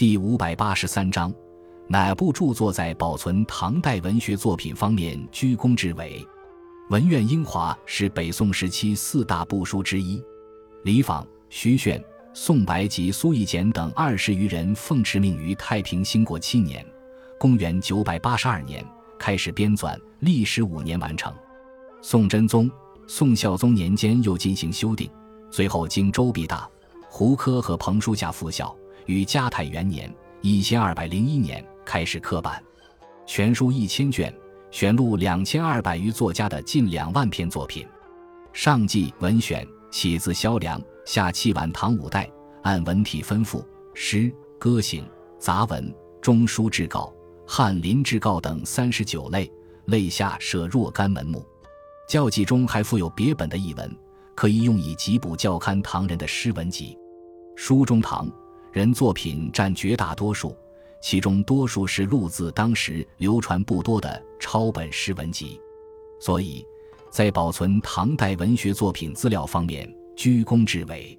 第五百八十三章，哪部著作在保存唐代文学作品方面居功至伟？《文苑英华》是北宋时期四大部书之一。李昉、徐铉、宋白及苏轶简等二十余人奉敕命于太平兴国七年（公元982年）开始编纂，历时五年完成。宋真宗、宋孝宗年间又进行修订，最后经周必大、胡科和彭叔夏复校，于嘉泰元年（一千二百零一年）开始刻版，全书一千卷。选录两千二百余作家的近两万篇作品，上记文选，起自萧梁，下契晚唐五代，按文体分赋、诗、歌行、杂文、中书志告、翰林志告等三十九类，类下设若干门目。教记中还附有别本的译文，可以用以辑补校勘唐人的诗文集。书中唐人作品占绝大多数。其中多数是录自当时流传不多的抄本诗文集，所以，在保存唐代文学作品资料方面居功至伟。